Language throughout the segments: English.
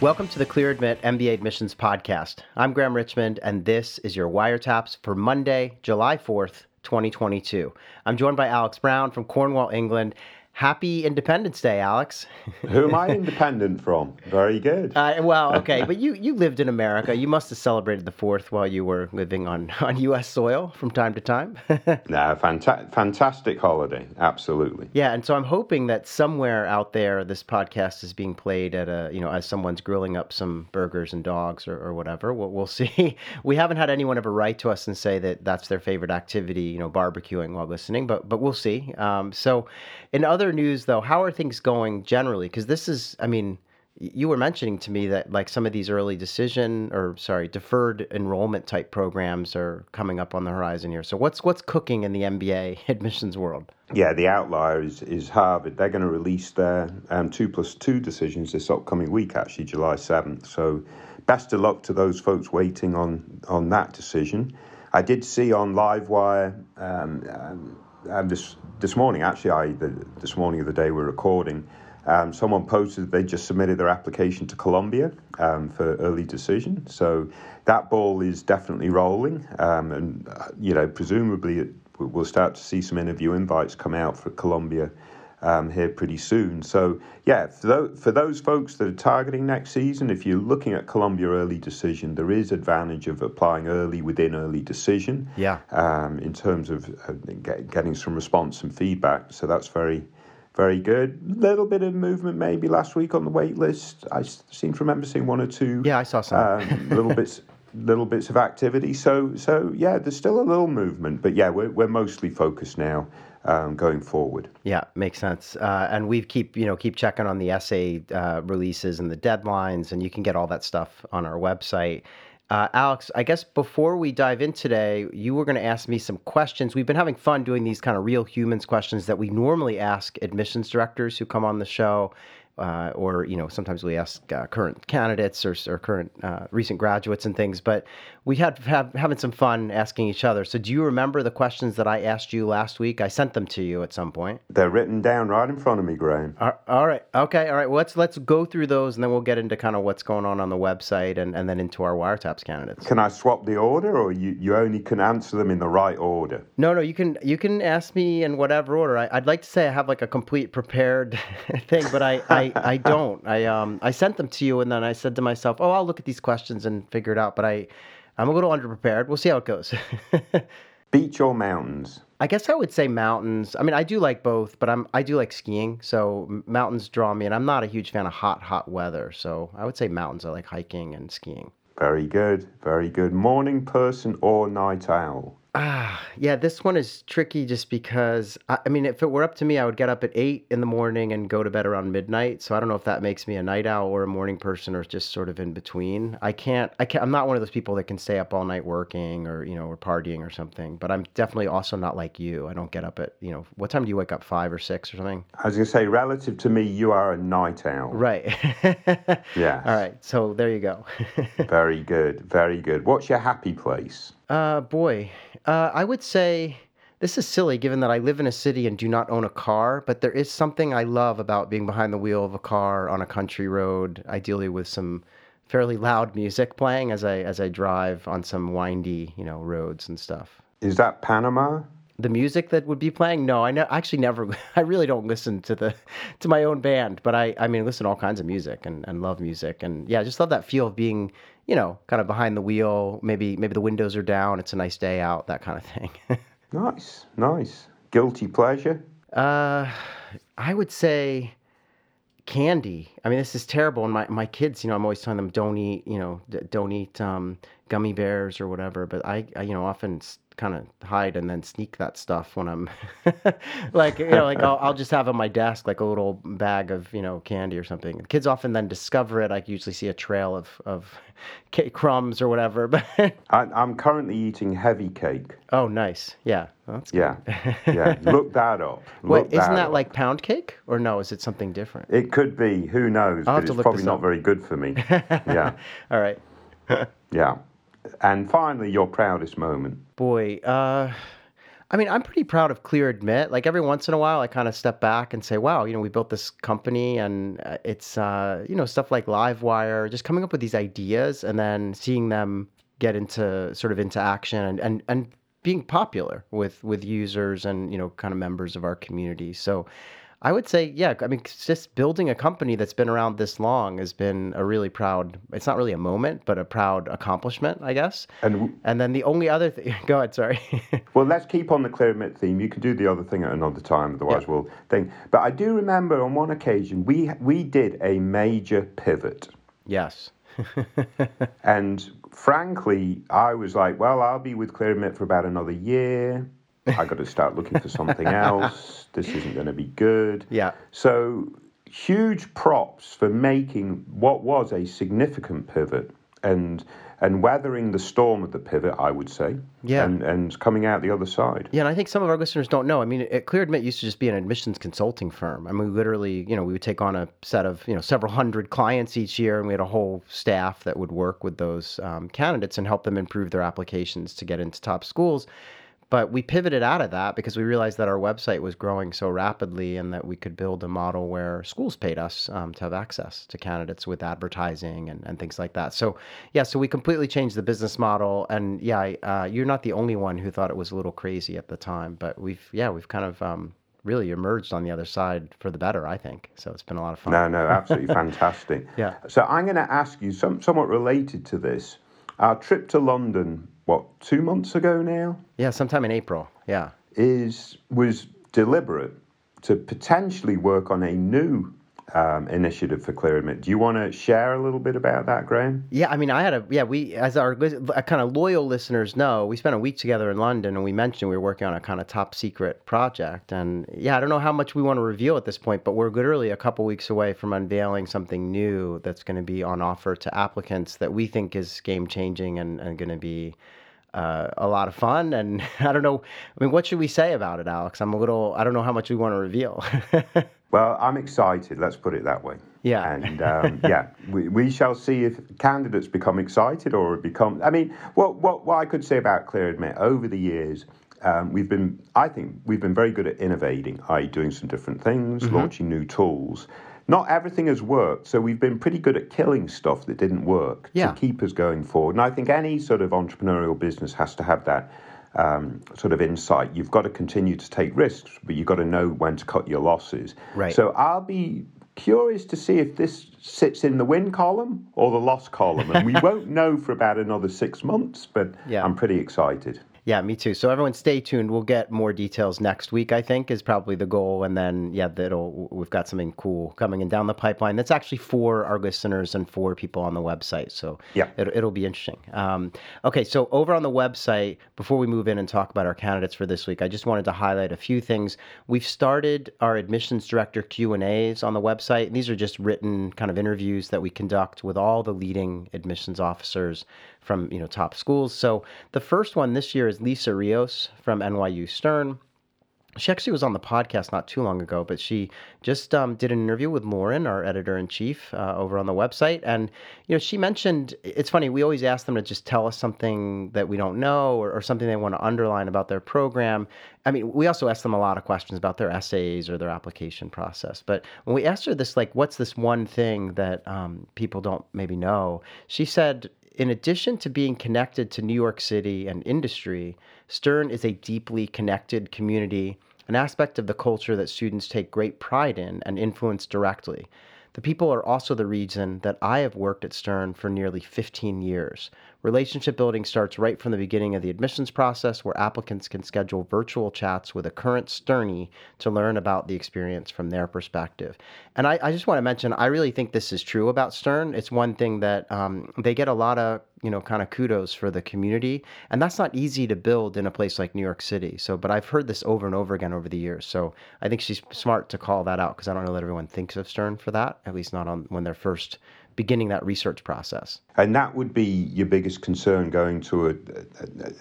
Welcome to the Clear Admit MBA Admissions Podcast. I'm Graham Richmond, and this is your wiretaps for Monday, July 4th, 2022. I'm joined by Alex Brown from Cornwall, England, Happy Independence Day, Alex. Who am I independent from? Very good. Uh, well, okay, but you, you lived in America. You must have celebrated the 4th while you were living on, on U.S. soil from time to time. no, fanta- fantastic holiday. Absolutely. Yeah, and so I'm hoping that somewhere out there this podcast is being played at a, you know, as someone's grilling up some burgers and dogs or, or whatever. We'll, we'll see. We haven't had anyone ever write to us and say that that's their favorite activity, you know, barbecuing while listening, but, but we'll see. Um, so in other news, though, how are things going generally? Because this is, I mean, you were mentioning to me that like some of these early decision or sorry deferred enrollment type programs are coming up on the horizon here. So what's what's cooking in the MBA admissions world? Yeah, the outlier is, is Harvard. They're going to release their um, two plus two decisions this upcoming week, actually July seventh. So best of luck to those folks waiting on on that decision. I did see on Livewire. Um, um, um, this this morning, actually, I the, this morning of the day we're recording, um, someone posted they just submitted their application to Columbia um, for early decision. So that ball is definitely rolling, um, and uh, you know, presumably it, we'll start to see some interview invites come out for Columbia um, here pretty soon. So, yeah, for those, for those folks that are targeting next season, if you're looking at Columbia early decision, there is advantage of applying early within early decision. Yeah. Um, in terms of uh, get, getting some response and feedback. So that's very, very good. Little bit of movement maybe last week on the wait list. I seem to remember seeing one or two. Yeah, I saw some um, little bits. Little bits of activity, so so yeah, there's still a little movement, but yeah, we're we're mostly focused now um, going forward. Yeah, makes sense. Uh, and we keep you know keep checking on the essay uh, releases and the deadlines, and you can get all that stuff on our website. Uh, Alex, I guess before we dive in today, you were going to ask me some questions. We've been having fun doing these kind of real humans questions that we normally ask admissions directors who come on the show uh, or you know sometimes we ask uh, current candidates or, or current uh, recent graduates and things but we had have, having some fun asking each other. So do you remember the questions that i asked you last week? I sent them to you at some point. They're written down right in front of me graham. All right. Okay. All right. Well, let's let's go through those and then we'll get into kind of what's going on on the website and, and then into our wiretaps candidates. Can i swap the order or you, you only can answer them in the right order? No no. You can you can ask me in whatever order. I, would like to say i have like a complete prepared thing but i, I I, don't. I um I sent them to you and then I said to myself, oh, I'll look at these questions and figure it out. But I I'm a little underprepared. We'll see how it goes. Beach or mountains? I guess I would say mountains. I mean, I do like both, but I'm I do like skiing, so mountains draw me, and I'm not a huge fan of hot, hot weather. So I would say mountains. I like hiking and skiing. Very good, very good. Morning person or night owl? Ah, yeah, this one is tricky just because I, I, mean, if it were up to me, I would get up at eight in the morning and go to bed around midnight. So I don't know if that makes me a night owl or a morning person or just sort of in between. I can't, I can't, I'm not one of those people that can stay up all night working or, you know, or partying or something, but I'm definitely also not like you. I don't get up at, you know, what time do you wake up? Five or six or something? I was going to say, relative to me, you are a night owl. Right. yeah. All right. So there you go. very good. Very good. What's your happy place? Uh, boy, uh, I would say this is silly given that I live in a city and do not own a car, but there is something I love about being behind the wheel of a car on a country road, ideally with some fairly loud music playing as I as I drive on some windy, you know, roads and stuff. Is that Panama? The music that would be playing? No, I ne- actually never. I really don't listen to the to my own band, but I I mean listen to all kinds of music and, and love music and yeah, just love that feel of being you know, kind of behind the wheel. Maybe maybe the windows are down. It's a nice day out. That kind of thing. nice, nice. Guilty pleasure. Uh, I would say candy. I mean, this is terrible. And my, my kids, you know, I'm always telling them don't eat, you know, don't eat um, gummy bears or whatever. But I, I you know, often kind of hide and then sneak that stuff when I'm like, you know, like I'll, I'll, just have on my desk like a little bag of, you know, candy or something. Kids often then discover it. I usually see a trail of, of cake crumbs or whatever. But I, am currently eating heavy cake. Oh, nice. Yeah. that's yeah. yeah. Look that up. Look Wait, that isn't that up. like pound cake or no? Is it something different? It could be. Who knows? I'll but it's probably not very good for me. yeah. All right. yeah. And finally, your proudest moment. Boy, uh, I mean, I'm pretty proud of Clear Admit. Like every once in a while, I kind of step back and say, "Wow, you know, we built this company, and uh, it's uh, you know stuff like Livewire, just coming up with these ideas and then seeing them get into sort of into action and and and being popular with with users and you know kind of members of our community. So I would say, yeah. I mean, just building a company that's been around this long has been a really proud. It's not really a moment, but a proud accomplishment, I guess. And and then the only other thing. Go ahead. Sorry. well, let's keep on the clear admit theme. You can do the other thing at another time, otherwise yeah. we'll think. But I do remember on one occasion we we did a major pivot. Yes. and frankly, I was like, well, I'll be with Clear Admit for about another year. I got to start looking for something else. This isn't going to be good. Yeah. So huge props for making what was a significant pivot and and weathering the storm of the pivot, I would say. Yeah. And, and coming out the other side. Yeah, and I think some of our listeners don't know. I mean, it, Clear Admit used to just be an admissions consulting firm. I mean, we literally, you know, we would take on a set of, you know, several hundred clients each year, and we had a whole staff that would work with those um, candidates and help them improve their applications to get into top schools. But we pivoted out of that because we realized that our website was growing so rapidly and that we could build a model where schools paid us um, to have access to candidates with advertising and, and things like that. So, yeah, so we completely changed the business model. And yeah, uh, you're not the only one who thought it was a little crazy at the time, but we've, yeah, we've kind of um, really emerged on the other side for the better, I think. So it's been a lot of fun. No, no, absolutely fantastic. Yeah. So I'm going to ask you some, somewhat related to this. Our trip to London what two months ago now? Yeah, sometime in April. Yeah, is was deliberate to potentially work on a new um, initiative for Clear Admit. Do you want to share a little bit about that, Graham? Yeah, I mean, I had a yeah. We as our kind of loyal listeners know, we spent a week together in London, and we mentioned we were working on a kind of top secret project. And yeah, I don't know how much we want to reveal at this point, but we're literally a couple weeks away from unveiling something new that's going to be on offer to applicants that we think is game changing and, and going to be uh, a lot of fun. And I don't know, I mean, what should we say about it, Alex? I'm a little, I don't know how much we want to reveal. well, I'm excited, let's put it that way. Yeah. And um, yeah, we, we shall see if candidates become excited or become, I mean, what, what, what I could say about Clear Admit over the years, um, we've been, I think, we've been very good at innovating, i.e., doing some different things, mm-hmm. launching new tools not everything has worked. So we've been pretty good at killing stuff that didn't work yeah. to keep us going forward. And I think any sort of entrepreneurial business has to have that um, sort of insight. You've got to continue to take risks, but you've got to know when to cut your losses. Right. So I'll be curious to see if this sits in the win column or the loss column. And we won't know for about another six months, but yeah. I'm pretty excited. Yeah, me too. So everyone, stay tuned. We'll get more details next week. I think is probably the goal, and then yeah, that'll we've got something cool coming in down the pipeline. That's actually for our listeners and for people on the website. So yeah, it, it'll be interesting. Um, okay, so over on the website, before we move in and talk about our candidates for this week, I just wanted to highlight a few things. We've started our admissions director Q and A's on the website. These are just written kind of interviews that we conduct with all the leading admissions officers from you know top schools. So the first one this year is Lisa Rios from NYU Stern. She actually was on the podcast not too long ago, but she just um, did an interview with Lauren, our editor in chief, uh, over on the website. And you know, she mentioned it's funny. We always ask them to just tell us something that we don't know or, or something they want to underline about their program. I mean, we also ask them a lot of questions about their essays or their application process. But when we asked her this, like, what's this one thing that um, people don't maybe know? She said in addition to being connected to New York City and industry, Stern is a deeply connected community, an aspect of the culture that students take great pride in and influence directly. The people are also the reason that I have worked at Stern for nearly 15 years. Relationship building starts right from the beginning of the admissions process, where applicants can schedule virtual chats with a current Sternie to learn about the experience from their perspective. And I, I just want to mention, I really think this is true about Stern. It's one thing that um, they get a lot of you know kind of kudos for the community and that's not easy to build in a place like new york city so but i've heard this over and over again over the years so i think she's smart to call that out because i don't know that everyone thinks of stern for that at least not on when they're first beginning that research process. And that would be your biggest concern going to a,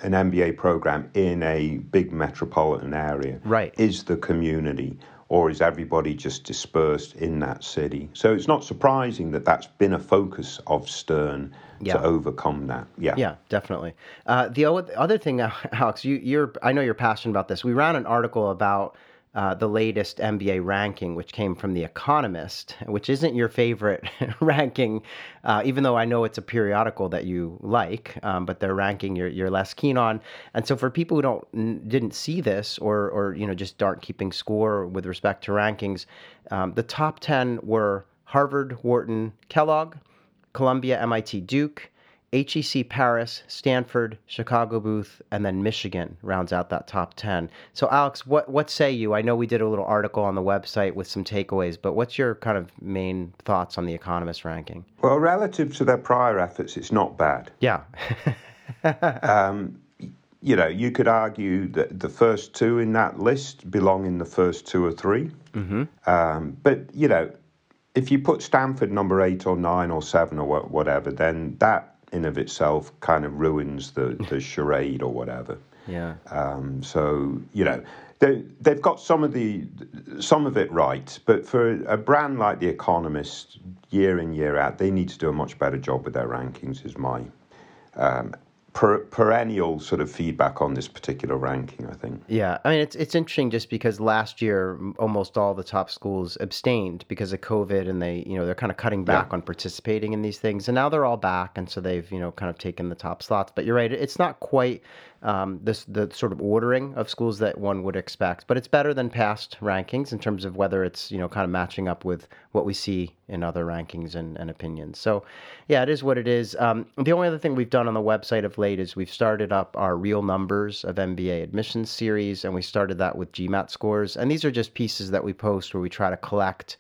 an MBA program in a big metropolitan area. Right. Is the community. or is everybody just dispersed in that city? So it's not surprising that that's been a focus of Stern yeah. to overcome that. Yeah, yeah, definitely. Uh, the other thing, Alex, you, you're I know you're passionate about this. We ran an article about uh, the latest MBA ranking, which came from The Economist, which isn't your favorite ranking, uh, even though I know it's a periodical that you like, um, but their ranking you're, you're less keen on. And so for people who don't didn't see this or or you know just aren't keeping score with respect to rankings, um, the top ten were Harvard, Wharton, Kellogg, Columbia, MIT, Duke. HEC Paris, Stanford, Chicago Booth, and then Michigan rounds out that top 10. So, Alex, what, what say you? I know we did a little article on the website with some takeaways, but what's your kind of main thoughts on the Economist ranking? Well, relative to their prior efforts, it's not bad. Yeah. um, you know, you could argue that the first two in that list belong in the first two or 3 mm-hmm. um, but, you know, if you put Stanford number eight or nine or seven or whatever, then that in of itself kind of ruins the, the charade or whatever. Yeah. Um, so you know they they've got some of the some of it right, but for a brand like The Economist, year in year out, they need to do a much better job with their rankings. Is my um, per, perennial sort of feedback on this particular ranking. I think. Yeah, I mean it's it's interesting just because last year almost all the top schools abstained because of COVID, and they you know they're kind of cutting back yeah. on participating in these things, and now they're all back, and so they've you know kind of taken the top slots. But you're right, it's not quite um, this the sort of ordering of schools that one would expect. But it's better than past rankings in terms of whether it's you know kind of matching up with what we see in other rankings and, and opinions. So yeah, it is what it is. Um, the only other thing we've done on the website of late is we've started up our real numbers of MBA admissions series, and we started that with GMAT scores. And these are just pieces that we post where we try to collect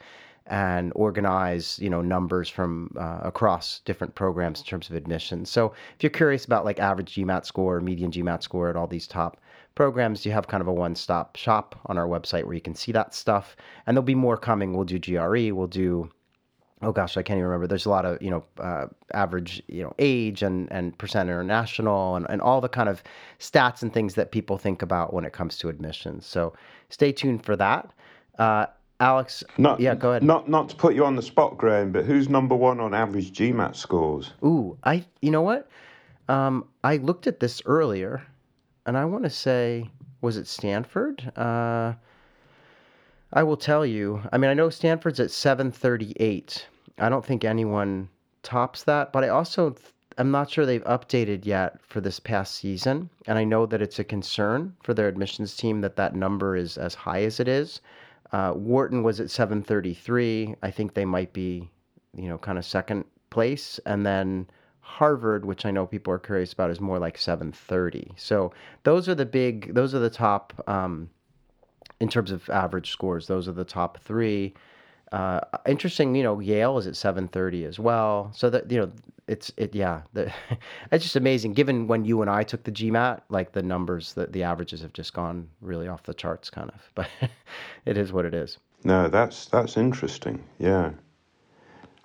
and organize you know numbers from uh, across different programs in terms of admissions. So if you're curious about like average GMAT score, median GMAT score at all these top programs, you have kind of a one-stop shop on our website where you can see that stuff. And there'll be more coming. We'll do GRE. We'll do oh gosh, I can't even remember. There's a lot of you know uh, average you know age and and percent international and and all the kind of stats and things that people think about when it comes to admissions. So stay tuned for that. Uh, Alex, not, yeah, go ahead. Not not to put you on the spot, Graham, but who's number one on average GMAT scores? Ooh, I you know what? Um, I looked at this earlier, and I want to say, was it Stanford? Uh, I will tell you. I mean, I know Stanford's at seven thirty eight. I don't think anyone tops that, but I also I'm not sure they've updated yet for this past season, and I know that it's a concern for their admissions team that that number is as high as it is. Uh, Wharton was at 733. I think they might be, you know, kind of second place. And then Harvard, which I know people are curious about, is more like 730. So those are the big, those are the top, um, in terms of average scores, those are the top three. Uh, interesting, you know, Yale is at 730 as well. So that, you know, it's, it, yeah, the, it's just amazing given when you and I took the GMAT, like the numbers, the, the averages have just gone really off the charts kind of, but it is what it is. No, that's, that's interesting. Yeah.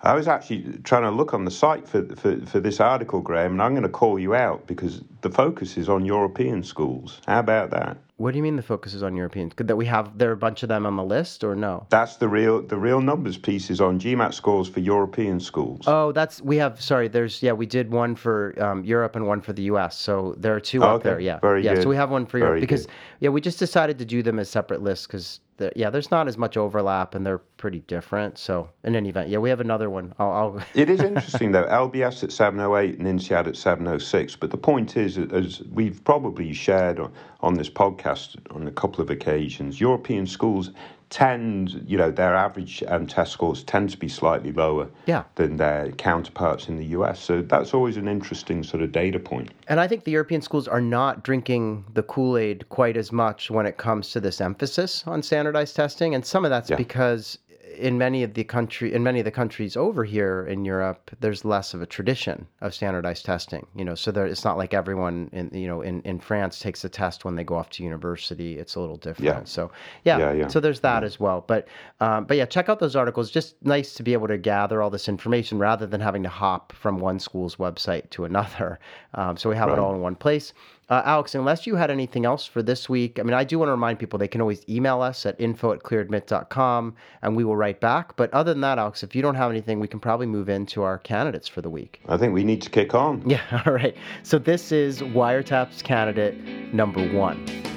I was actually trying to look on the site for, for, for this article, Graham, and I'm going to call you out because the focus is on European schools. How about that? What do you mean the focus is on Europeans? Could that we have there are a bunch of them on the list or no? That's the real the real numbers piece is on GMAT scores for European schools. Oh, that's we have. Sorry, there's yeah we did one for um, Europe and one for the U.S. So there are two oh, up okay. there. Yeah, very yeah. Good. So we have one for Europe very because good. yeah we just decided to do them as separate lists because yeah, there's not as much overlap and they're pretty different. So in any event, yeah, we have another one. I'll. I'll... it is interesting though. LBS at 708 and INSEAD at 706. But the point is, as we've probably shared on, this podcast on a couple of occasions, European schools tend, you know, their average um, test scores tend to be slightly lower yeah. than their counterparts in the US. So that's always an interesting sort of data point. And I think the European schools are not drinking the Kool Aid quite as much when it comes to this emphasis on standardized testing. And some of that's yeah. because in many of the country in many of the countries over here in Europe, there's less of a tradition of standardized testing. You know, so there, it's not like everyone in you know in, in France takes a test when they go off to university. It's a little different. Yeah. So yeah, yeah, yeah. so there's that yeah. as well. But um, but yeah, check out those articles. Just nice to be able to gather all this information rather than having to hop from one school's website to another. Um, so we have right. it all in one place. Uh, Alex, unless you had anything else for this week, I mean, I do want to remind people they can always email us at info at clearadmit.com and we will write back. But other than that, Alex, if you don't have anything, we can probably move into our candidates for the week. I think we need to kick on. Yeah, all right. So this is Wiretaps candidate number one.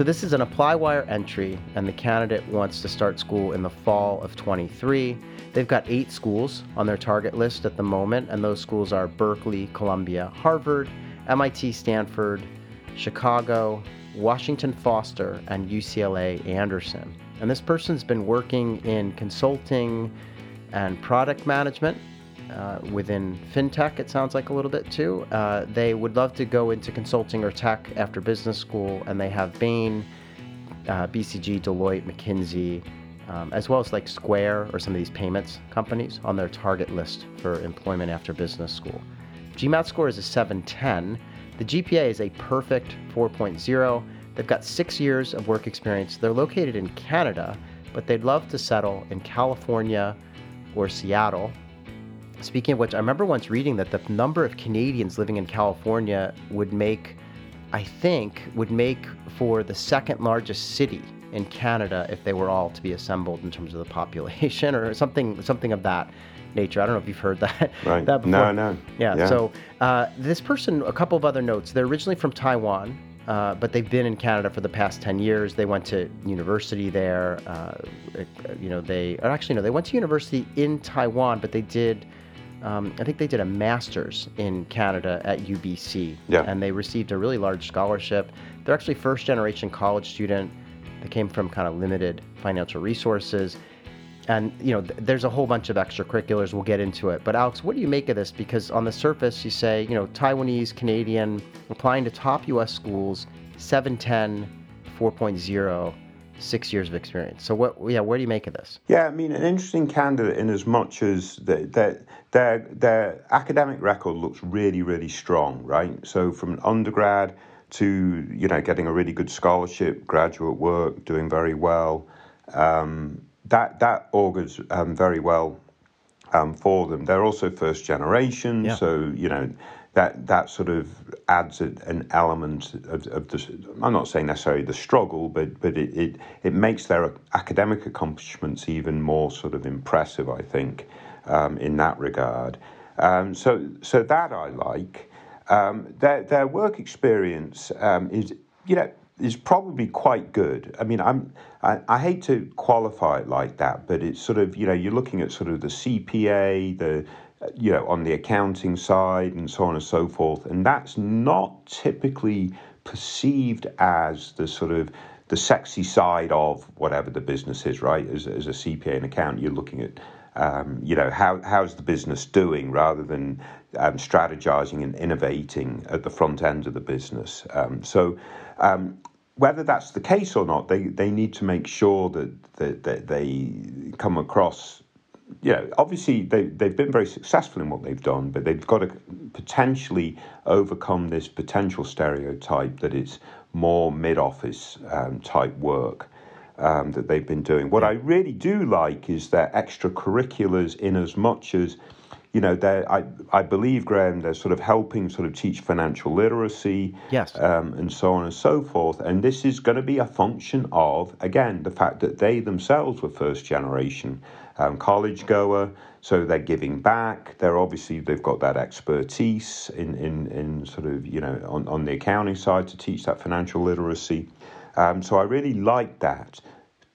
So this is an ApplyWire entry, and the candidate wants to start school in the fall of 23. They've got eight schools on their target list at the moment, and those schools are Berkeley, Columbia, Harvard, MIT, Stanford, Chicago, Washington Foster, and UCLA Anderson. And this person's been working in consulting and product management uh, within fintech, it sounds like a little bit too. Uh, they would love to go into consulting or tech after business school, and they have Bain, uh, BCG, Deloitte, McKinsey, um, as well as like Square or some of these payments companies on their target list for employment after business school. GMAT score is a 710. The GPA is a perfect 4.0. They've got six years of work experience. They're located in Canada, but they'd love to settle in California or Seattle. Speaking of which, I remember once reading that the number of Canadians living in California would make, I think, would make for the second largest city in Canada if they were all to be assembled in terms of the population or something something of that nature. I don't know if you've heard that. Right. that no, no. Yeah. yeah. So uh, this person, a couple of other notes. They're originally from Taiwan. Uh, but they've been in Canada for the past 10 years. They went to university there. Uh, you know, they actually no, they went to university in Taiwan, but they did. Um, I think they did a master's in Canada at UBC, yeah. and they received a really large scholarship. They're actually first generation college student. They came from kind of limited financial resources. And, you know, th- there's a whole bunch of extracurriculars. We'll get into it. But, Alex, what do you make of this? Because on the surface, you say, you know, Taiwanese, Canadian, applying to top U.S. schools, 710, 4.0, six years of experience. So, what, yeah, where do you make of this? Yeah, I mean, an interesting candidate in as much as their, their, their academic record looks really, really strong, right? So, from an undergrad, to you know getting a really good scholarship, graduate work, doing very well. Um, that that augurs um, very well um, for them. They're also first generation, yeah. so you know that that sort of adds a, an element of, of the. I'm not saying necessarily the struggle, but but it, it it makes their academic accomplishments even more sort of impressive. I think um, in that regard. Um, so so that I like. Um, their their work experience um, is you know is probably quite good. I mean, I'm I, I, hate to qualify it like that, but it's sort of you know you're looking at sort of the CPA, the you know on the accounting side, and so on and so forth, and that's not typically perceived as the sort of the sexy side of whatever the business is, right? As, as a CPA and accountant, you're looking at um, you know, how, how's the business doing rather than um, strategizing and innovating at the front end of the business. Um, so, um, whether that's the case or not, they, they need to make sure that, that, that they come across. You know, obviously they, they've been very successful in what they've done, but they've got to potentially overcome this potential stereotype that it's more mid office um, type work um, that they've been doing. What I really do like is their extracurriculars in as much as you know, I, I believe, Graham, they're sort of helping sort of teach financial literacy, yes, um, and so on and so forth. And this is going to be a function of, again, the fact that they themselves were first generation um, college goer, so they're giving back. They're obviously they've got that expertise in in, in sort of you know on, on the accounting side to teach that financial literacy. Um, so I really like that.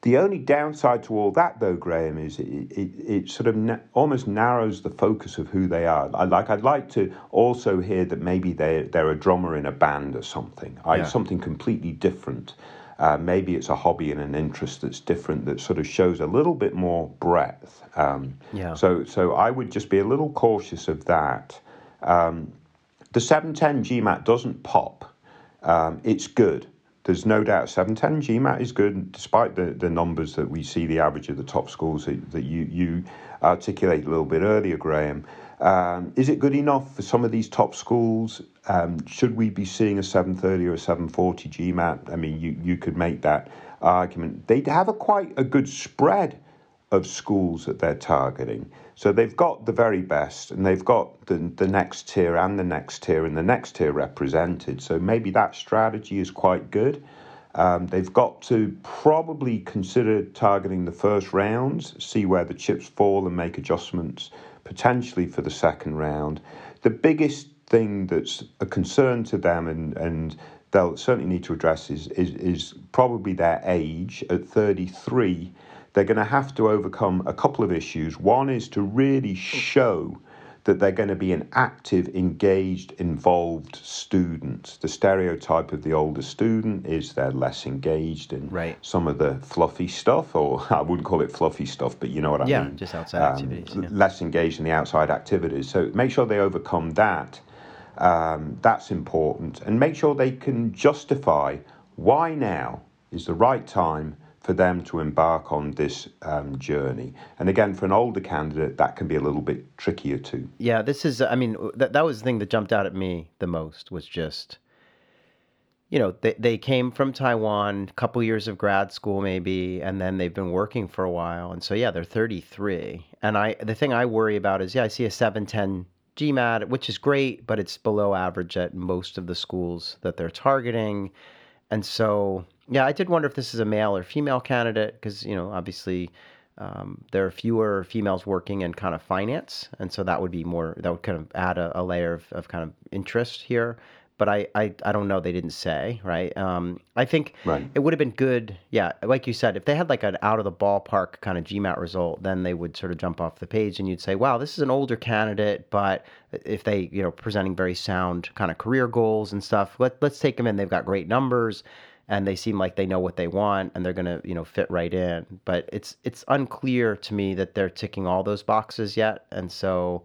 The only downside to all that, though, Graham, is it, it, it sort of na- almost narrows the focus of who they are. I like. I'd like to also hear that maybe they they're a drummer in a band or something. Yeah. Something completely different. Uh, maybe it's a hobby and an interest that's different that sort of shows a little bit more breadth. Um, yeah. So so I would just be a little cautious of that. Um, the 710 GMAT doesn't pop. Um, it's good there's no doubt 710 GMAT is good, despite the, the numbers that we see the average of the top schools that, that you, you articulate a little bit earlier, Graham. Um, is it good enough for some of these top schools? Um, should we be seeing a 730 or a 740 GMAT? I mean, you, you could make that argument. They have a quite a good spread of schools that they're targeting. So they've got the very best, and they've got the, the next tier and the next tier and the next tier represented. So maybe that strategy is quite good. Um, they've got to probably consider targeting the first rounds, see where the chips fall, and make adjustments potentially for the second round. The biggest thing that's a concern to them, and, and they'll certainly need to address, is, is, is probably their age at 33 they're going to have to overcome a couple of issues. One is to really show that they're going to be an active, engaged, involved student. The stereotype of the older student is they're less engaged in right. some of the fluffy stuff, or I wouldn't call it fluffy stuff, but you know what I yeah, mean. Yeah, just outside um, activities. Yeah. Less engaged in the outside activities. So make sure they overcome that. Um, that's important. And make sure they can justify why now is the right time for them to embark on this um, journey. And again, for an older candidate, that can be a little bit trickier too. Yeah, this is, I mean, that, that was the thing that jumped out at me the most was just, you know, they, they came from Taiwan, a couple years of grad school maybe, and then they've been working for a while. And so, yeah, they're 33. And I, the thing I worry about is, yeah, I see a 710 GMAT, which is great, but it's below average at most of the schools that they're targeting. And so, yeah, I did wonder if this is a male or female candidate because you know obviously um, there are fewer females working in kind of finance, and so that would be more that would kind of add a, a layer of, of kind of interest here. But I, I, I don't know. They didn't say right. Um, I think right. it would have been good. Yeah, like you said, if they had like an out of the ballpark kind of GMAT result, then they would sort of jump off the page, and you'd say, "Wow, this is an older candidate." But if they, you know, presenting very sound kind of career goals and stuff, let let's take them in. They've got great numbers and they seem like they know what they want and they're going to you know fit right in. But it's it's unclear to me that they're ticking all those boxes yet. And so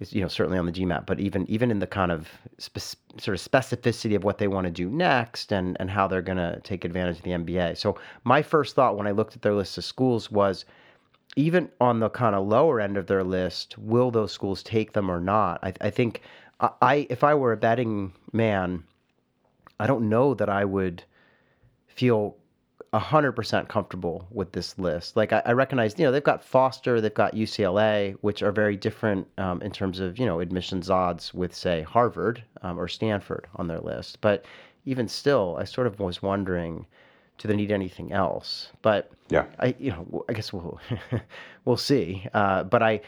it's you know certainly on the gmat but even even in the kind of spe- sort of specificity of what they want to do next and and how they're going to take advantage of the mba so my first thought when i looked at their list of schools was even on the kind of lower end of their list will those schools take them or not? I, I think I if i were a betting man I don't know that I would feel 100% comfortable with this list. Like, I, I, recognize, you know, they've got Foster, they've got UCLA, which are very different um, in terms of, you know, admissions odds with, say, Harvard um, or Stanford on their list. But even still, I sort of was wondering, do they need anything else? But yeah, I, you know, I guess we'll we'll see. Uh, but I,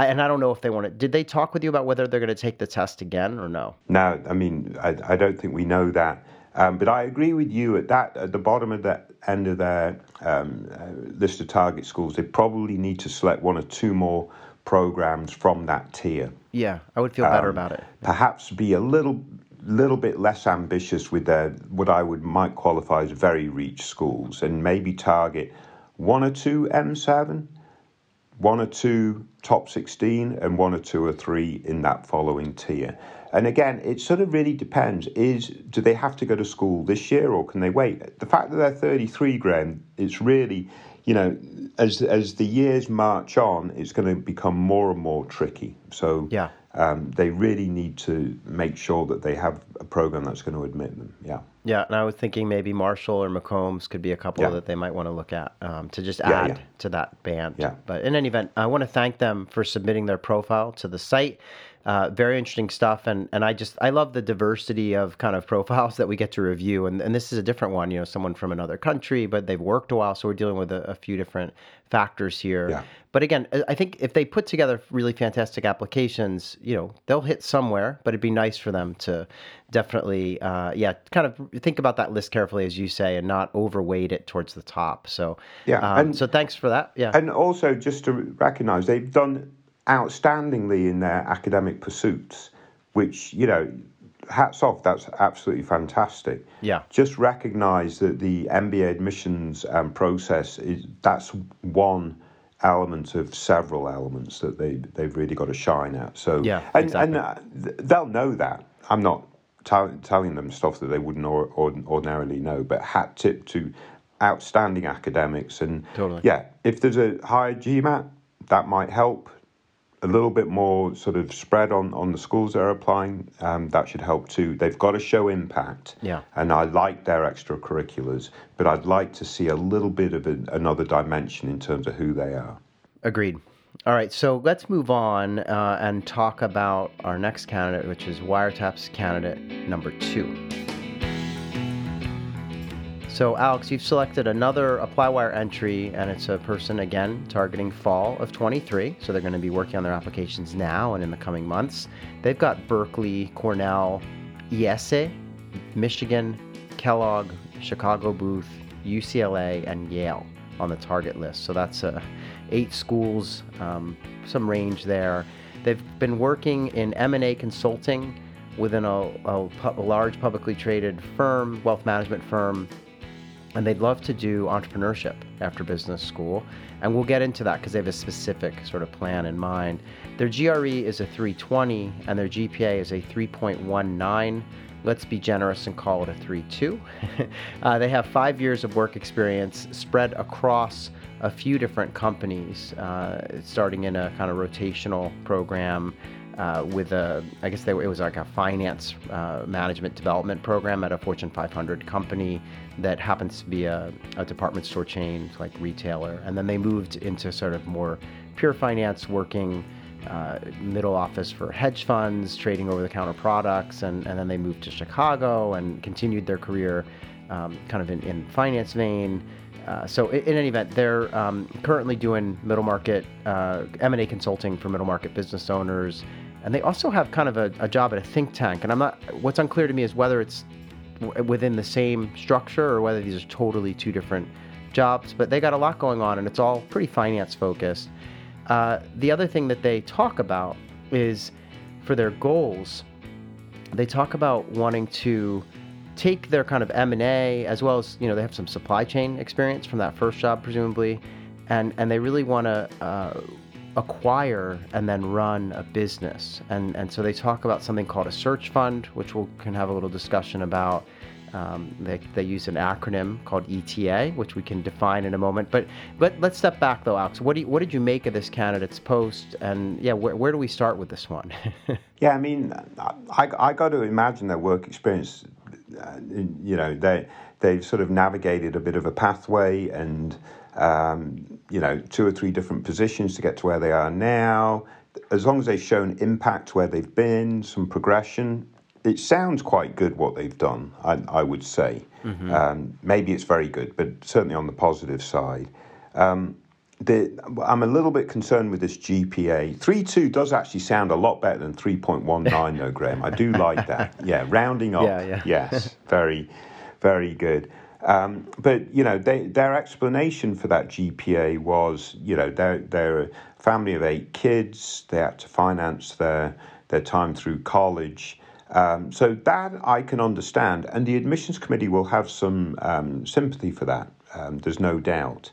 I, and I don't know if they want to. Did they talk with you about whether they're going to take the test again or no? No, I mean, I, I don't think we know that. Um, but I agree with you at that at the bottom of that end of their um, uh, list of target schools, they probably need to select one or two more programs from that tier. Yeah, I would feel better um, about it. Perhaps be a little little bit less ambitious with their what I would might qualify as very reach schools, and maybe target one or two M7 one or two top 16 and one or two or three in that following tier. And again, it sort of really depends. Is do they have to go to school this year or can they wait? The fact that they're 33 Graham, it's really, you know, as as the years march on, it's going to become more and more tricky. So yeah. Um, they really need to make sure that they have a program that's going to admit them. Yeah. Yeah, and I was thinking maybe Marshall or McCombs could be a couple yeah. that they might want to look at um, to just add yeah, yeah. to that band. Yeah. But in any event, I want to thank them for submitting their profile to the site. Uh, very interesting stuff, and and I just I love the diversity of kind of profiles that we get to review, and and this is a different one. You know, someone from another country, but they've worked a while, so we're dealing with a, a few different factors here. Yeah. But again, I think if they put together really fantastic applications, you know, they'll hit somewhere. But it'd be nice for them to definitely, uh, yeah, kind of think about that list carefully, as you say, and not overweight it towards the top. So yeah, um, and, so thanks for that. Yeah, and also just to recognise they've done outstandingly in their academic pursuits, which you know hats off. That's absolutely fantastic. Yeah. Just recognise that the MBA admissions um, process is that's one element of several elements that they they've really got to shine at. So yeah, and exactly. and uh, they'll know that. I'm not t- telling them stuff that they wouldn't or, or, ordinarily know, but hat tip to outstanding academics and totally. yeah, if there's a higher GMAT, that might help a little bit more sort of spread on, on the schools they're applying, um, that should help too. They've got to show impact. Yeah. And I like their extracurriculars, but I'd like to see a little bit of another dimension in terms of who they are. Agreed. All right, so let's move on uh, and talk about our next candidate, which is Wiretaps candidate number two. So, Alex, you've selected another ApplyWire entry, and it's a person again targeting fall of 23. So, they're going to be working on their applications now and in the coming months. They've got Berkeley, Cornell, IESE, Michigan, Kellogg, Chicago Booth, UCLA, and Yale on the target list. So, that's uh, eight schools, um, some range there. They've been working in M&A consulting within a, a, a large publicly traded firm, wealth management firm and they'd love to do entrepreneurship after business school. And we'll get into that because they have a specific sort of plan in mind. Their GRE is a 320 and their GPA is a 3.19. Let's be generous and call it a 3.2. uh, they have five years of work experience spread across a few different companies, uh, starting in a kind of rotational program uh, with a, I guess they, it was like a finance uh, management development program at a Fortune 500 company that happens to be a, a, department store chain, like retailer. And then they moved into sort of more pure finance, working uh, middle office for hedge funds, trading over the counter products. And, and then they moved to Chicago and continued their career um, kind of in, in finance vein. Uh, so in, any event, they're um, currently doing middle market uh, M&A consulting for middle market business owners, and they also have kind of a, a job at a think tank. And I'm not. What's unclear to me is whether it's within the same structure or whether these are totally two different jobs. But they got a lot going on, and it's all pretty finance focused. Uh, the other thing that they talk about is for their goals. They talk about wanting to take their kind of M&A as well as, you know, they have some supply chain experience from that first job, presumably, and, and they really want to uh, acquire and then run a business. And, and so they talk about something called a search fund, which we can have a little discussion about. Um, they, they use an acronym called ETA, which we can define in a moment. But let, let's step back though, Alex. What, do you, what did you make of this candidate's post? And yeah, where, where do we start with this one? yeah, I mean, I, I got to imagine their work experience, uh, you know, they, they've sort of navigated a bit of a pathway and um, you know, two or three different positions to get to where they are now. As long as they've shown impact where they've been, some progression, it sounds quite good what they've done, I, I would say. Mm-hmm. Um, maybe it's very good, but certainly on the positive side. Um, the, I'm a little bit concerned with this GPA. 3.2 does actually sound a lot better than 3.19, though, Graham. I do like that. Yeah, rounding up. Yeah, yeah. Yes, very, very good. Um, but you know, they, their explanation for that GPA was, you know, they're they're a family of eight kids. They had to finance their their time through college. Um, so that I can understand, and the admissions committee will have some um, sympathy for that. Um, there's no doubt.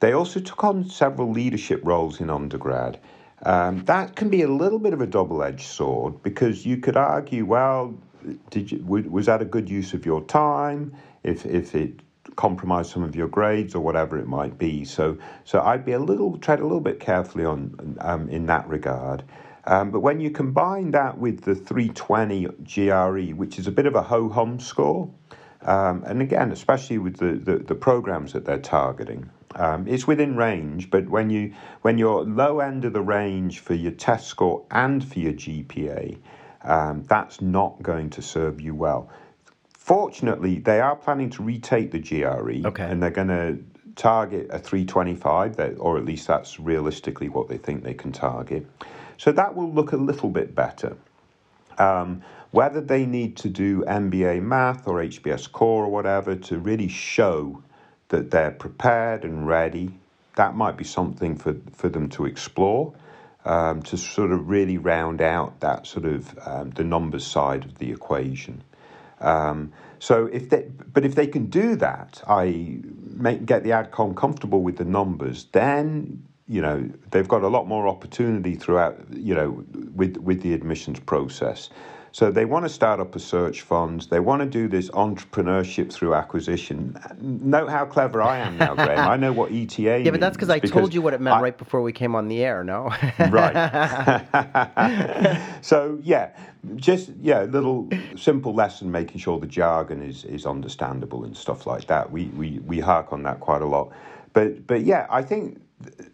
They also took on several leadership roles in undergrad. Um, that can be a little bit of a double-edged sword because you could argue, well, did you, was that a good use of your time? If if it compromised some of your grades or whatever it might be. So so I'd be a little tread a little bit carefully on um, in that regard. Um, but when you combine that with the 320 GRE, which is a bit of a ho hum score, um, and again, especially with the, the, the programs that they're targeting, um, it's within range. But when you when you're low end of the range for your test score and for your GPA, um, that's not going to serve you well. Fortunately, they are planning to retake the GRE, okay. and they're going to target a 325, or at least that's realistically what they think they can target. So that will look a little bit better. Um, whether they need to do MBA math or HBS core or whatever to really show that they're prepared and ready, that might be something for, for them to explore. Um, to sort of really round out that sort of um, the numbers side of the equation. Um, so if they, but if they can do that, I make get the adcom comfortable with the numbers, then you know they've got a lot more opportunity throughout. You know, with with the admissions process. So they want to start up a search fund. They want to do this entrepreneurship through acquisition. Note how clever I am now, Graham. I know what ETA Yeah, means but that's because I told you what it meant I, right before we came on the air, no? right. so, yeah, just, yeah, a little simple lesson making sure the jargon is, is understandable and stuff like that. We, we, we hark on that quite a lot. But, but yeah, I think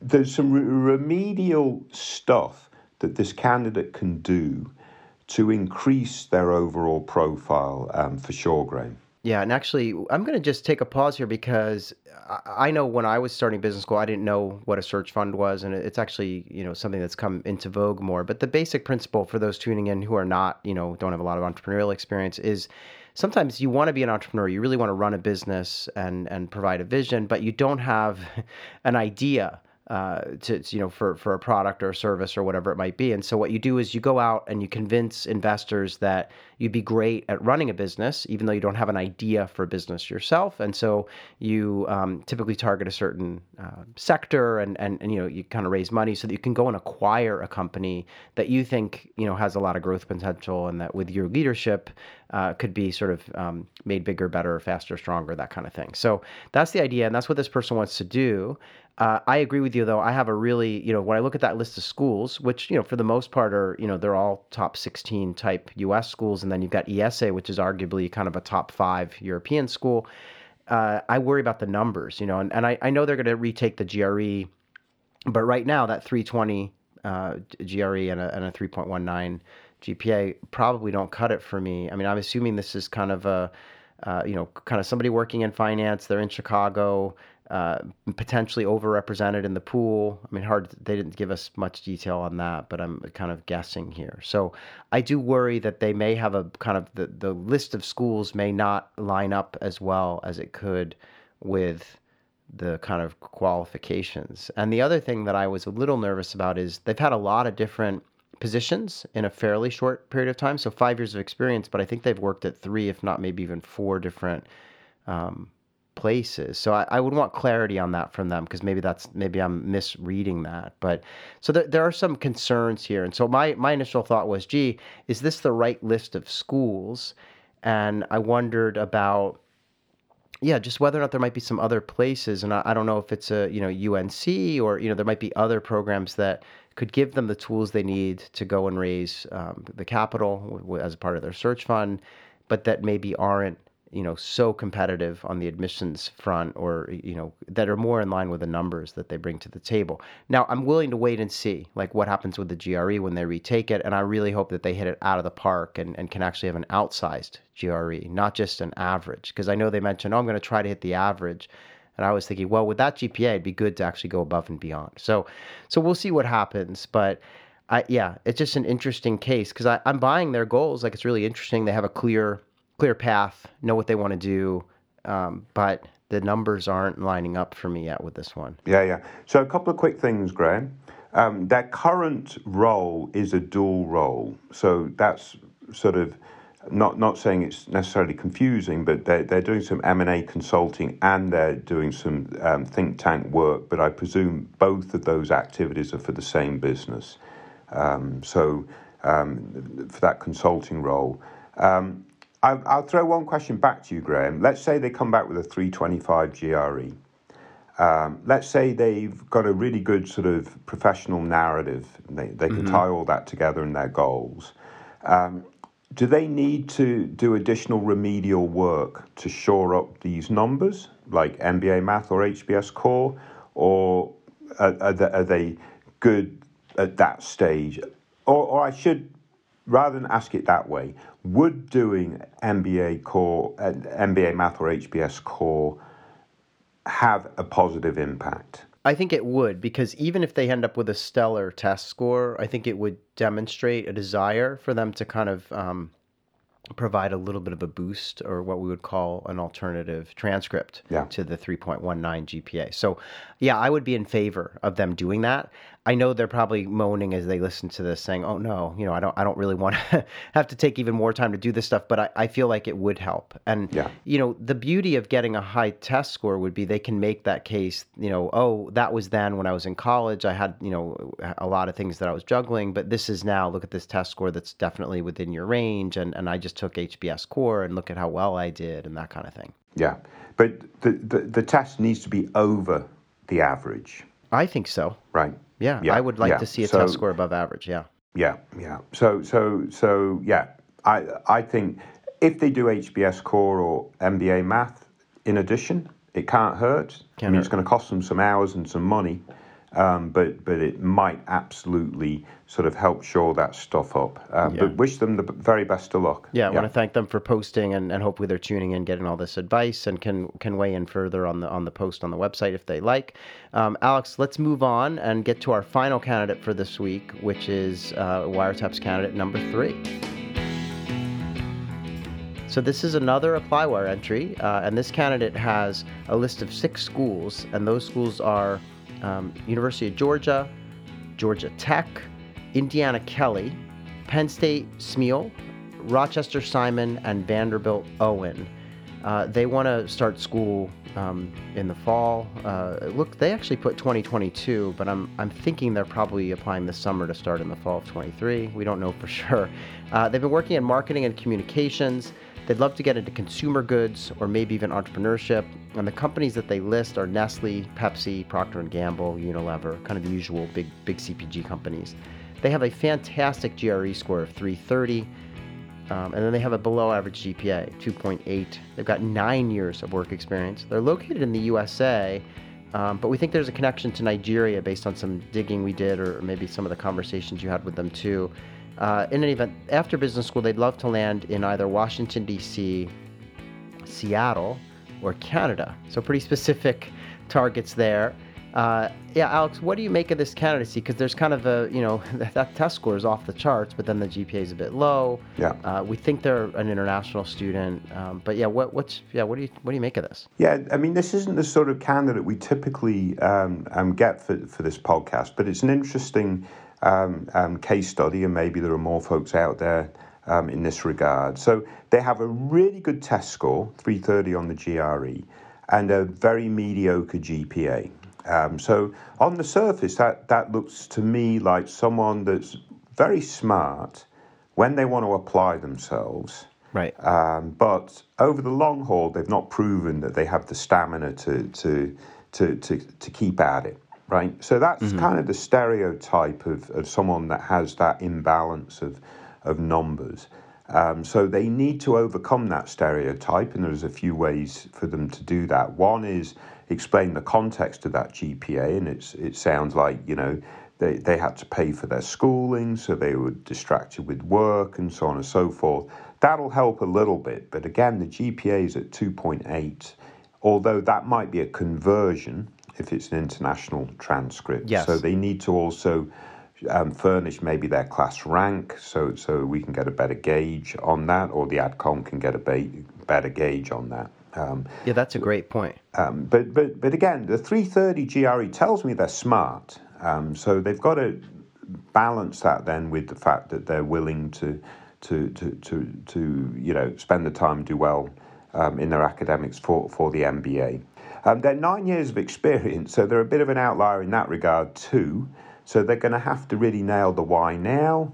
there's some remedial stuff that this candidate can do to increase their overall profile um, for sure, Graham. Yeah, and actually, I'm going to just take a pause here because I know when I was starting business school, I didn't know what a search fund was, and it's actually you know something that's come into vogue more. But the basic principle for those tuning in who are not you know don't have a lot of entrepreneurial experience is sometimes you want to be an entrepreneur, you really want to run a business and and provide a vision, but you don't have an idea uh, to, you know for for a product or a service or whatever it might be. And so what you do is you go out and you convince investors that you'd be great at running a business, even though you don't have an idea for a business yourself. And so you um, typically target a certain uh, sector and, and and you know you kind of raise money so that you can go and acquire a company that you think you know has a lot of growth potential and that with your leadership uh, could be sort of um, made bigger, better, faster, stronger, that kind of thing. So that's the idea, and that's what this person wants to do. Uh, I agree with you, though. I have a really, you know, when I look at that list of schools, which, you know, for the most part are, you know, they're all top 16 type US schools. And then you've got IESE, which is arguably kind of a top five European school. Uh, I worry about the numbers, you know, and, and I, I know they're going to retake the GRE, but right now that 320 uh, GRE and a, and a 3.19 GPA probably don't cut it for me. I mean, I'm assuming this is kind of a, uh, you know, kind of somebody working in finance. They're in Chicago uh, potentially overrepresented in the pool. I mean, hard. They didn't give us much detail on that, but I'm kind of guessing here. So I do worry that they may have a kind of the the list of schools may not line up as well as it could with the kind of qualifications. And the other thing that I was a little nervous about is they've had a lot of different positions in a fairly short period of time. So five years of experience, but I think they've worked at three, if not maybe even four different um, places. So I, I, would want clarity on that from them because maybe that's maybe I'm misreading that. But so there, there are some concerns here. And so my my initial thought was, gee, is this the right list of schools? And I wondered about yeah, just whether or not there might be some other places, and I, I, don't know if it's a you know UNC or you know there might be other programs that could give them the tools they need to go and raise um, the capital as part of their search fund, but that maybe aren't you know so competitive on the admissions front or you know that are more in line with the numbers that they bring to the table now i'm willing to wait and see like what happens with the gre when they retake it and i really hope that they hit it out of the park and, and can actually have an outsized gre not just an average because i know they mentioned oh i'm going to try to hit the average and i was thinking well with that gpa it'd be good to actually go above and beyond so so we'll see what happens but I, yeah, it's just an interesting case because I'm buying their goals. Like it's really interesting. They have a clear clear path, know what they want to do, um, but the numbers aren't lining up for me yet with this one. Yeah, yeah. So a couple of quick things, Graham. Um, their current role is a dual role, so that's sort of not not saying it's necessarily confusing, but they're they're doing some M and A consulting and they're doing some um, think tank work. But I presume both of those activities are for the same business. Um, so um, for that consulting role. I'll, I'll, throw one question back to you, Graham. Let's say they come back with a 325 GRE. Um, let's say they've got a really good sort of professional narrative. They, they can mm-hmm. tie all that together in their goals. Um, do they need to do additional remedial work to shore up these numbers, like MBA Math or HBS Core, or are, are, they, are they good at that stage? Or, or I should rather than ask it that way, would doing MBA core, uh, MBA math or HBS core have a positive impact? I think it would because even if they end up with a stellar test score, I think it would demonstrate a desire for them to kind of um, provide a little bit of a boost or what we would call an alternative transcript yeah. to the 3.19 GPA. So, yeah, I would be in favor of them doing that. I know they're probably moaning as they listen to this, saying, "Oh no, you know, I don't, I don't really want to have to take even more time to do this stuff." But I, I feel like it would help. And Yeah. you know, the beauty of getting a high test score would be they can make that case. You know, oh, that was then when I was in college. I had you know a lot of things that I was juggling, but this is now. Look at this test score that's definitely within your range, and and I just took HBS core and look at how well I did and that kind of thing. Yeah, but the, the, the test needs to be over the average, I think so. right? Yeah, Yeah, I would like yeah. to see a So- test score above average. Yeah. Yeah, yeah. So, so, so, yeah. I, I think if they do HBS core or MBA math in addition, it can't hurt. I Can't mean, it's going to cost them some hours and some money, um, but but it might absolutely sort of help shore that stuff up. Um, Yeah. But wish them the very best of luck. Yeah, I want to thank them for posting and, and hopefully they're tuning in, getting all this advice, and can can weigh in further on the on the post on the website if they like. Um, Alex, let's move on and get to our final candidate for this week, which is uh, Wiretaps candidate number three. So this is another ApplyWire entry, uh, and this candidate has a list of six schools, and those schools are um, University of Georgia, Georgia Tech, Indiana Kelley, Penn State Smeal, Rochester Simon, and Vanderbilt Owen. Uh, they want to start school um, in the fall. Uh, look, they actually put 2022, but I'm I'm thinking they're probably applying this summer to start in the fall of 23. We don't know for sure. Uh, they've been working in marketing and communications. They'd love to get into consumer goods or maybe even entrepreneurship. And the companies that they list are Nestle, Pepsi, Procter Gamble, Unilever, kind of the usual big big CPG companies. They have a fantastic GRE score of 330. Um, and then they have a below average GPA, 2.8. They've got nine years of work experience. They're located in the USA, um, but we think there's a connection to Nigeria based on some digging we did, or maybe some of the conversations you had with them too. Uh, in any event, after business school, they'd love to land in either Washington, D.C., Seattle, or Canada. So, pretty specific targets there. Uh, yeah, Alex, what do you make of this candidacy? Because there's kind of a, you know, that, test score is off the charts, but then the GPA is a bit low. Yeah. Uh, we think they're an international student, um, but yeah, what, what's, yeah, what do you, what do you make of this? Yeah, I mean, this isn't the sort of candidate we typically um, um, get for, for this podcast, but it's an interesting um, um, case study, and maybe there are more folks out there um, in this regard. So they have a really good test score, 330 on the GRE, and a very mediocre GPA. Um, so on the surface, that, that looks to me like someone that's very smart when they want to apply themselves. Right. Um, but over the long haul, they've not proven that they have the stamina to to to to, to keep at it, right? So that's kind of the stereotype of, of someone that has that imbalance of of numbers. Um, so they need to overcome that stereotype, and there's a few ways for them to do that. One is explain the context of that GPA, and it's it sounds like you know they, they had to pay for their schooling, so they were distracted with work and so on and so forth. That'll help a little bit, but again, the GPA is at 2.8, although that might be a conversion if it's an international transcript. Yes. So they need to also um, furnish maybe their class rank so, so we can get a better gauge on that, or the ADCOM can get a ba- better gauge on that. Um, Yeah, that's a great point. um, but but but again, the 330 GRE tells me they're smart. Um, so they've got to balance that then with the fact that they're willing to to to to, to you know spend the time do well um, in their academics for for the MBA. Um, they're nine years of experience, so they're a bit of an outlier in that regard too. So they're going to have to really nail the why now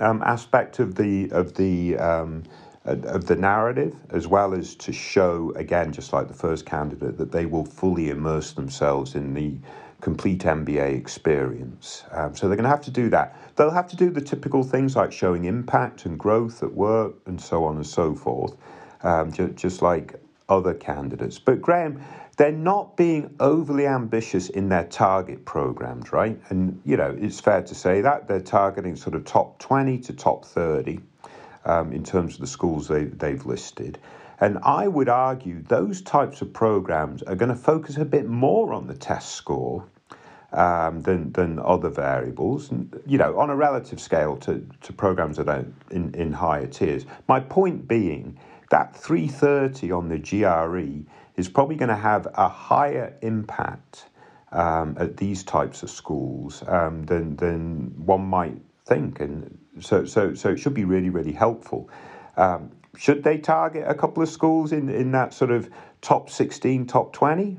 um, aspect of the of the um, of the narrative, as well as to show again, just like the first candidate, that they will fully immerse themselves in the complete MBA experience. Um, so they're going to have to do that. They'll have to do the typical things like showing impact and growth at work and so on and so forth, um, ju- just like other candidates. But Graham, they're not being overly ambitious in their target programs, right? And you know, it's fair to say that they're targeting sort of top 20 to top 30 um, in terms of the schools they, they've listed. And I would argue those types of programs are going to focus a bit more on the test score um, than than other variables. And, you know, on a relative scale to, to programs that are in, in higher tiers. My point being that 330 on the GRE is probably going to have a higher impact um, at these types of schools um, than than one might think, and so so so it should be really really helpful. Um, should they target a couple of schools in in that sort of top sixteen, top twenty?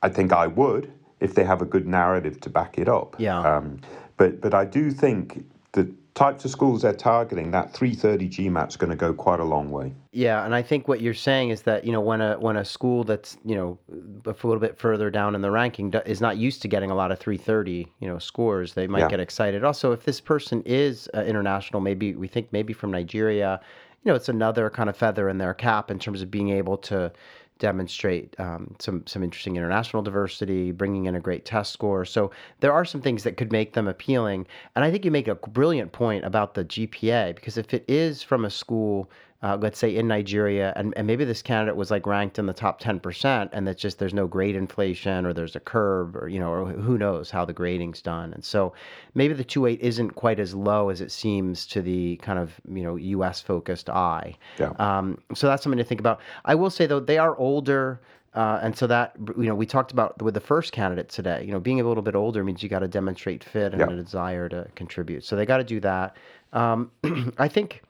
I think I would if they have a good narrative to back it up. Yeah. Um, but but I do think the types of schools they're targeting, that 330 GMAT is going to go quite a long way. Yeah, and I think what you're saying is that you know when a when a school that's you know a little bit further down in the ranking is not used to getting a lot of 330 you know scores, they might yeah. get excited. Also, if this person is uh, international, maybe we think maybe from Nigeria, you know, it's another kind of feather in their cap in terms of being able to demonstrate um, some some interesting international diversity, bringing in a great test score. So there are some things that could make them appealing. And I think you make a brilliant point about the GPA because if it is from a school uh, let's say in Nigeria, and, and maybe this candidate was like ranked in the top 10%, and that's just there's no grade inflation or there's a curve or, you know, or who knows how the grading's done. And so maybe the 2.8 isn't quite as low as it seems to the kind of, you know, US focused eye. Yeah. Um, so that's something to think about. I will say, though, they are older. Uh, and so that you know we talked about with the first candidate today. You know, being a little bit older means you got to demonstrate fit and a desire to contribute. So they got to do that. Um, I think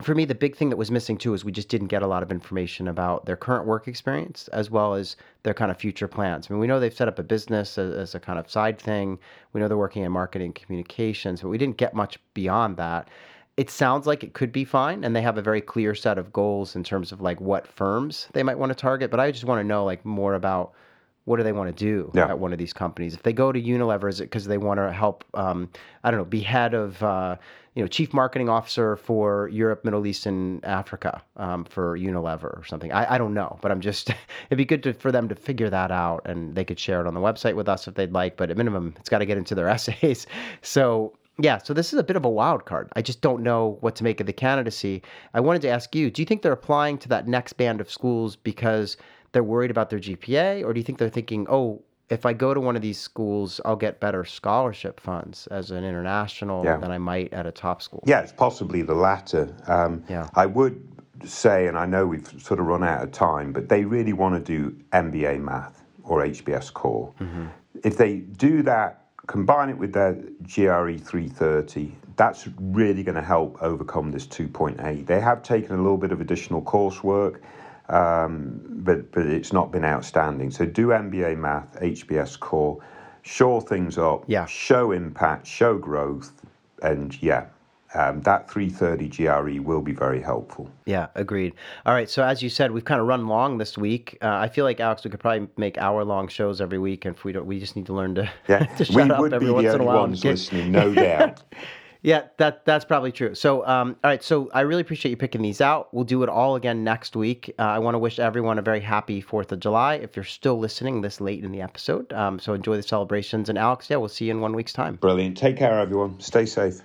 for me, the big thing that was missing too is we just didn't get a lot of information about their current work experience as well as their kind of future plans. I mean, we know they've set up a business as, as, a kind of side thing. We know they're working in marketing communications, but we didn't get much beyond that. It sounds like it could be fine, and they have a very clear set of goals in terms of like what firms they might want to target. But I just want to know like more about what do they want to do yeah. at one of these companies? If they go to Unilever, is it because they want to help? Um, I don't know, be head of uh, you know chief marketing officer for Europe, Middle East, and Africa um, for Unilever or something. I, I don't know, but I'm just it'd be good to, for them to figure that out, and they could share it on the website with us if they'd like. But at minimum, it's got to get into their essays. So yeah, so this is a bit of a wild card. I just don't know what to make of the candidacy. I wanted to ask you: Do you think they're applying to that next band of schools because they're worried about their GPA, or do you think they're thinking, oh, if I go to one of these schools, I'll get better scholarship funds as an international yeah. than I might at a top school? Yeah, it's possibly the latter. Um, yeah. I would say, and I know we've sort of run out of time, but they really want to do MBA math or HBS core. Mm-hmm. If they do that, combine it with their GRE 330, that's really going to help overcome this 2.8. They have taken a little bit of additional coursework um, but but it's not been outstanding. So do MBA math, HBS core, shore things up, yeah. show impact, show growth, and yeah. Um, that 330 GRE will be very helpful. Yeah, agreed. All right, so as you said, we've kind of run long this week. Uh, I feel like Alex, we could probably make hour-long shows every week, and if we don't, we just need to learn to, yeah. to shut we up would every be once the in a only while. ones listening, no doubt. Yeah, that that's probably true. So, um, all right. So, I really appreciate you picking these out. We'll do it all again next week. Uh, I want to wish everyone a very happy Fourth of July. If you're still listening this late in the episode, um, so enjoy the celebrations. And Alex, yeah, we'll see you in one week's time. Brilliant. Take care, everyone. Stay safe.